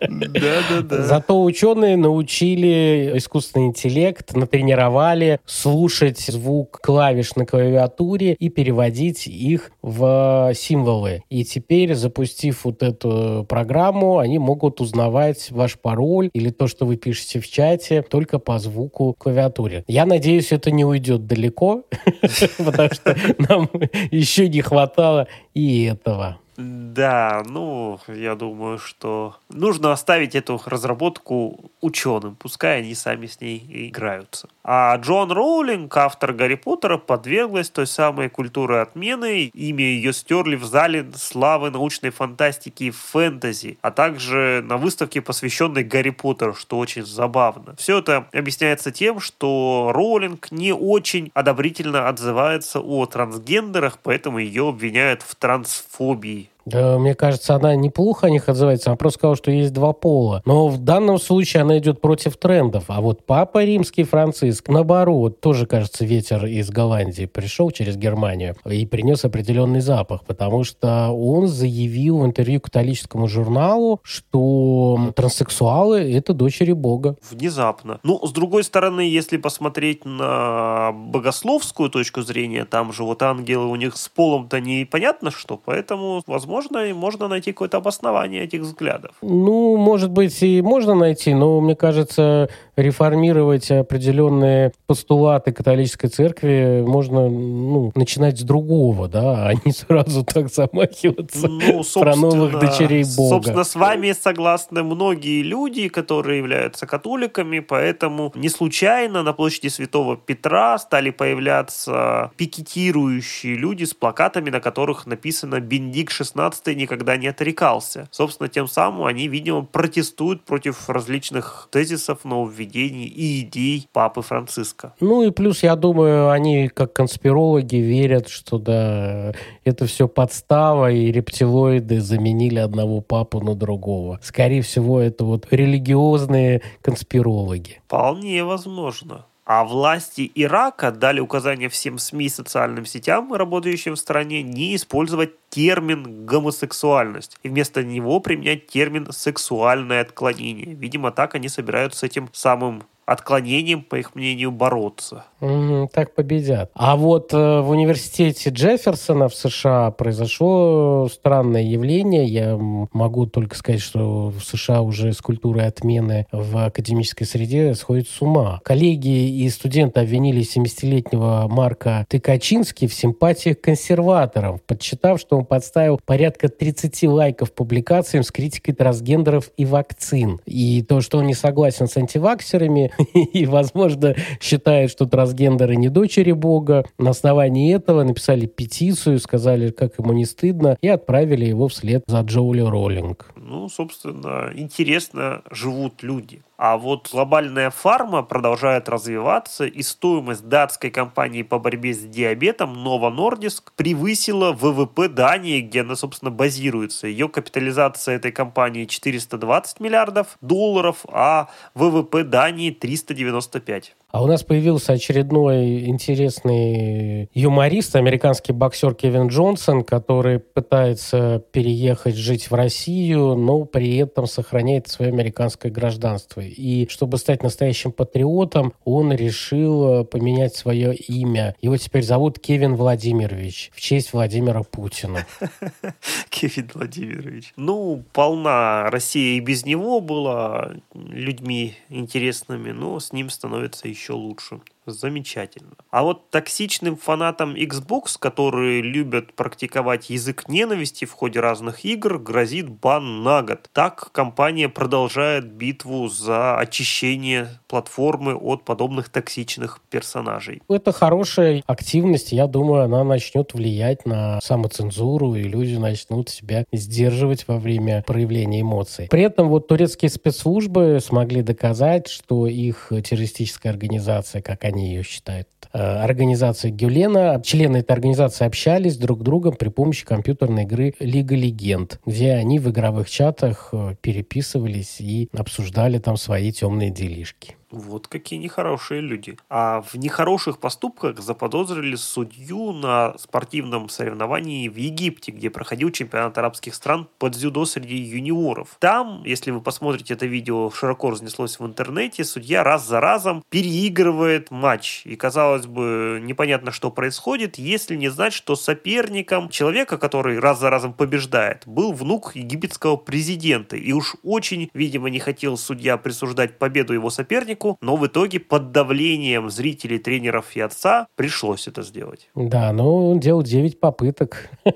Да-да-да. Зато ученые научили искусственный интеллект, натренировали слушать звук клавиш на клавиатуре и переводить их в символы. И теперь, запустив вот эту программу, они могут узнавать ваш пароль или то, что вы пишете в чате, только по звуку клавиатуры. Я надеюсь, это не уйдет далеко, [LAUGHS] потому что нам [LAUGHS] еще не хватало и этого. Да, ну, я думаю, что нужно оставить эту разработку ученым, пускай они сами с ней играются. А Джон Роулинг, автор Гарри Поттера, подверглась той самой культуре отмены. Имя ее стерли в зале славы научной фантастики и фэнтези, а также на выставке, посвященной Гарри Поттеру, что очень забавно. Все это объясняется тем, что Роулинг не очень одобрительно отзывается о трансгендерах, поэтому ее обвиняют в трансфобии. Да, мне кажется, она неплохо о них отзывается. Она просто сказала, что есть два пола. Но в данном случае она идет против трендов. А вот папа римский Франциск, наоборот, тоже, кажется, ветер из Голландии пришел через Германию и принес определенный запах, потому что он заявил в интервью католическому журналу, что транссексуалы — это дочери Бога. Внезапно. Ну, с другой стороны, если посмотреть на богословскую точку зрения, там же вот ангелы у них с полом-то непонятно что, поэтому, возможно, возможно, и можно найти какое-то обоснование этих взглядов. Ну, может быть, и можно найти, но мне кажется, реформировать определенные постулаты католической церкви можно ну, начинать с другого, да, [LAUGHS] а не сразу так замахиваться ну, про новых дочерей Бога. Собственно, с вами согласны многие люди, которые являются католиками, поэтому не случайно на площади Святого Петра стали появляться пикетирующие люди с плакатами, на которых написано «Бендик 16 никогда не отрекался». Собственно, тем самым они, видимо, протестуют против различных тезисов, нововведений и идей Папы Франциска. Ну и плюс, я думаю, они как конспирологи верят, что да, это все подстава, и рептилоиды заменили одного папу на другого. Скорее всего, это вот религиозные конспирологи. Вполне возможно. А власти Ирака дали указание всем СМИ и социальным сетям, работающим в стране, не использовать термин «гомосексуальность» и вместо него применять термин «сексуальное отклонение». Видимо, так они собираются с этим самым отклонением, по их мнению, бороться. Угу, так победят. А вот э, в университете Джефферсона в США произошло странное явление. Я могу только сказать, что в США уже с культурой отмены в академической среде сходит с ума. Коллеги и студенты обвинили 70-летнего Марка Тыкачински в симпатиях к консерваторам, подсчитав, что он подставил порядка 30 лайков публикациям с критикой трансгендеров и вакцин. И то, что он не согласен с антиваксерами, [LAUGHS] и, возможно, считает, что трансгендеры не дочери Бога. На основании этого написали петицию, сказали, как ему не стыдно, и отправили его вслед за Джоули Роллинг. Ну, собственно, интересно живут люди. А вот глобальная фарма продолжает развиваться, и стоимость датской компании по борьбе с диабетом Novo Nordisk превысила ВВП Дании, где она, собственно, базируется. Ее капитализация этой компании 420 миллиардов долларов, а ВВП Дании 395. А у нас появился очередной интересный юморист, американский боксер Кевин Джонсон, который пытается переехать жить в Россию, но при этом сохраняет свое американское гражданство. И чтобы стать настоящим патриотом, он решил поменять свое имя. Его теперь зовут Кевин Владимирович в честь Владимира Путина. [LAUGHS] Кевин Владимирович. Ну, полна Россия и без него была людьми интересными, но с ним становится еще еще лучше. Замечательно. А вот токсичным фанатам Xbox, которые любят практиковать язык ненависти в ходе разных игр, грозит бан на год. Так компания продолжает битву за очищение платформы от подобных токсичных персонажей. Это хорошая активность. Я думаю, она начнет влиять на самоцензуру, и люди начнут себя сдерживать во время проявления эмоций. При этом вот турецкие спецслужбы смогли доказать, что их террористическая организация, как они они ее считают, э, организация Гюлена. Члены этой организации общались друг с другом при помощи компьютерной игры Лига Легенд, где они в игровых чатах э, переписывались и обсуждали там свои темные делишки. Вот какие нехорошие люди. А в нехороших поступках заподозрили судью на спортивном соревновании в Египте, где проходил чемпионат арабских стран под дзюдо среди юниоров. Там, если вы посмотрите это видео, широко разнеслось в интернете, судья раз за разом переигрывает матч. И, казалось бы, непонятно, что происходит, если не знать, что соперником человека, который раз за разом побеждает, был внук египетского президента. И уж очень, видимо, не хотел судья присуждать победу его сопернику, сопернику, но в итоге под давлением зрителей, тренеров и отца пришлось это сделать. Да, но он делал 9 попыток. [LAUGHS]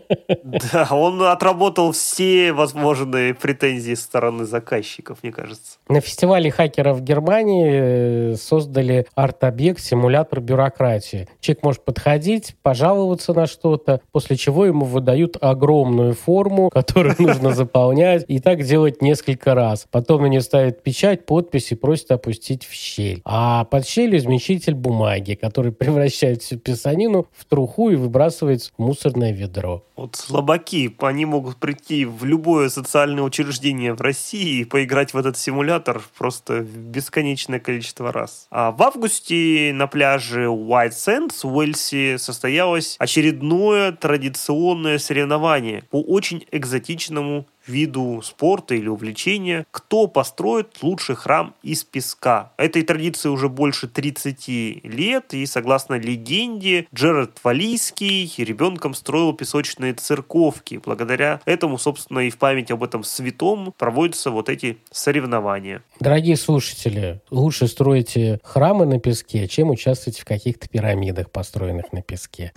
Да, он отработал все возможные претензии со стороны заказчиков, мне кажется. На фестивале хакеров в Германии э, создали арт-объект симулятор бюрократии. Человек может подходить, пожаловаться на что-то, после чего ему выдают огромную форму, которую [LAUGHS] нужно заполнять, и так делать несколько раз. Потом нее ставят печать, подпись и просят опустить в щель. А под щелью измельчитель бумаги, который [LAUGHS] превращает всю писанину в труху и выбрасывается в мусорное ведро. Вот слабаки, они могут прийти в любое социальное учреждение в России и поиграть в этот симулятор просто бесконечное количество раз. А в августе на пляже White Sands в Уэльсе состоялось очередное традиционное соревнование по очень экзотичному виду спорта или увлечения, кто построит лучший храм из песка. Этой традиции уже больше 30 лет, и согласно легенде, Джерард Валийский ребенком строил песочные церковки. Благодаря этому, собственно, и в память об этом святом проводятся вот эти соревнования. Дорогие слушатели, лучше стройте храмы на песке, чем участвовать в каких-то пирамидах, построенных на песке.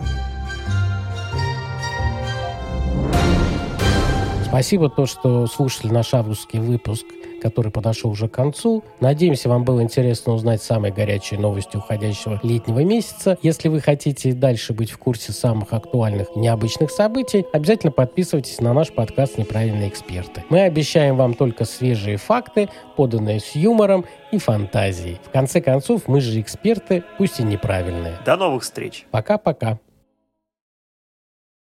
Спасибо то, что слушали наш августский выпуск, который подошел уже к концу. Надеемся, вам было интересно узнать самые горячие новости уходящего летнего месяца. Если вы хотите дальше быть в курсе самых актуальных и необычных событий, обязательно подписывайтесь на наш подкаст «Неправильные эксперты». Мы обещаем вам только свежие факты, поданные с юмором и фантазией. В конце концов, мы же эксперты, пусть и неправильные. До новых встреч. Пока-пока.